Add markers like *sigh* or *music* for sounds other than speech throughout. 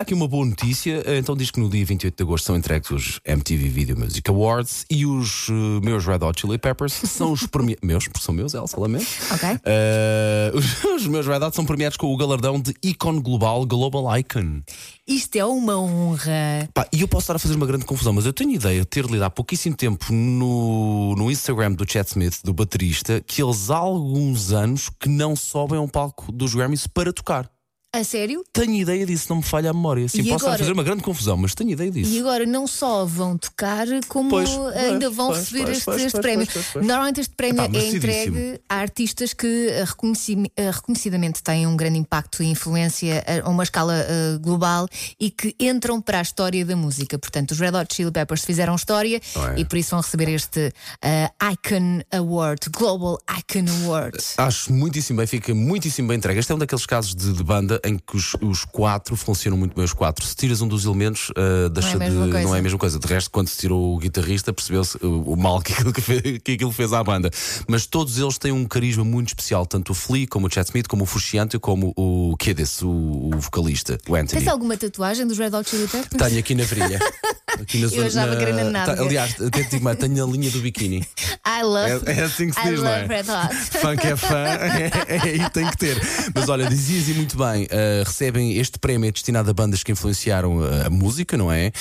Aqui uma boa notícia, então diz que no dia 28 de agosto são entregues os MTV Video Music Awards e os uh, meus Red Hot Chili Peppers *laughs* são os premiados. meus, porque são meus, Elsa, lamento. Ok. Uh, os, *laughs* os meus Red Hot são premiados com o galardão de Icon Global Global Icon. Isto é uma honra. Pá, e eu posso estar a fazer uma grande confusão, mas eu tenho ideia de ter lido há pouquíssimo tempo no, no Instagram do Chad Smith, do baterista, que eles há alguns anos que não sobem ao palco dos Grammys para tocar. A sério? Tenho ideia disso, não me falha a memória. Sim, E posso estar a agora? fazer uma grande confusão, mas tenho ideia disso. E agora não só vão tocar, como Pois, ainda pois, vão pois, receber pois, este, pois, este pois, prémio. pois, pois, pois. Normalmente este prémio Epá, é merecidíssimo. entregue a artistas que eh, reconheci- eh, reconhecidamente têm um grande impacto e influência eh, a uma escala eh, global e que entram para a história da música. Portanto, os Red Hot Chili Peppers fizeram história é. e por isso vão receber este eh, Icon Award, Global Icon Award. Acho muitíssimo bem, fica muitíssimo bem entregue. Este é um daqueles casos de, de banda em que os, os quatro funcionam muito bem. Os quatro, se tiras um dos elementos, ah, deixa Não é a mesma de. coisa. Não é a mesma coisa. De resto, quando se tirou o guitarrista, percebeu-se o, o mal que aquilo, que, fez, que aquilo fez à banda. Mas todos eles têm um carisma muito especial, tanto o Flea, como o Chad Smith, como o Frusciante, como o Kiedis, o, o vocalista, o Anthony. Tens alguma tatuagem dos Red Hot Chili Peppers? Tenho aqui na virilha. *laughs* Aqui na Eu zona- achava que era na tá, aliás, até te digo mais, tenho a linha do biquíni. *laughs* I love, É, é assim que se I diz, não é? Red Hot. *laughs* Que é fã, é, é, tem que ter. Mas olha, dizias e muito bem, uh, recebem este prémio é destinado a bandas que influenciaram a, a música, não é?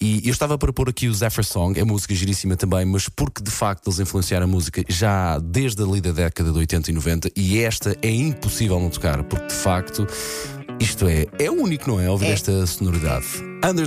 E eu estava para pôr aqui o Zephyr Song, é música giríssima também, mas porque de facto eles influenciaram a música já desde ali da década de 80 e 90, e esta é impossível não tocar, porque de facto isto é, é único, não é? Ouvir É. esta sonoridade. Anders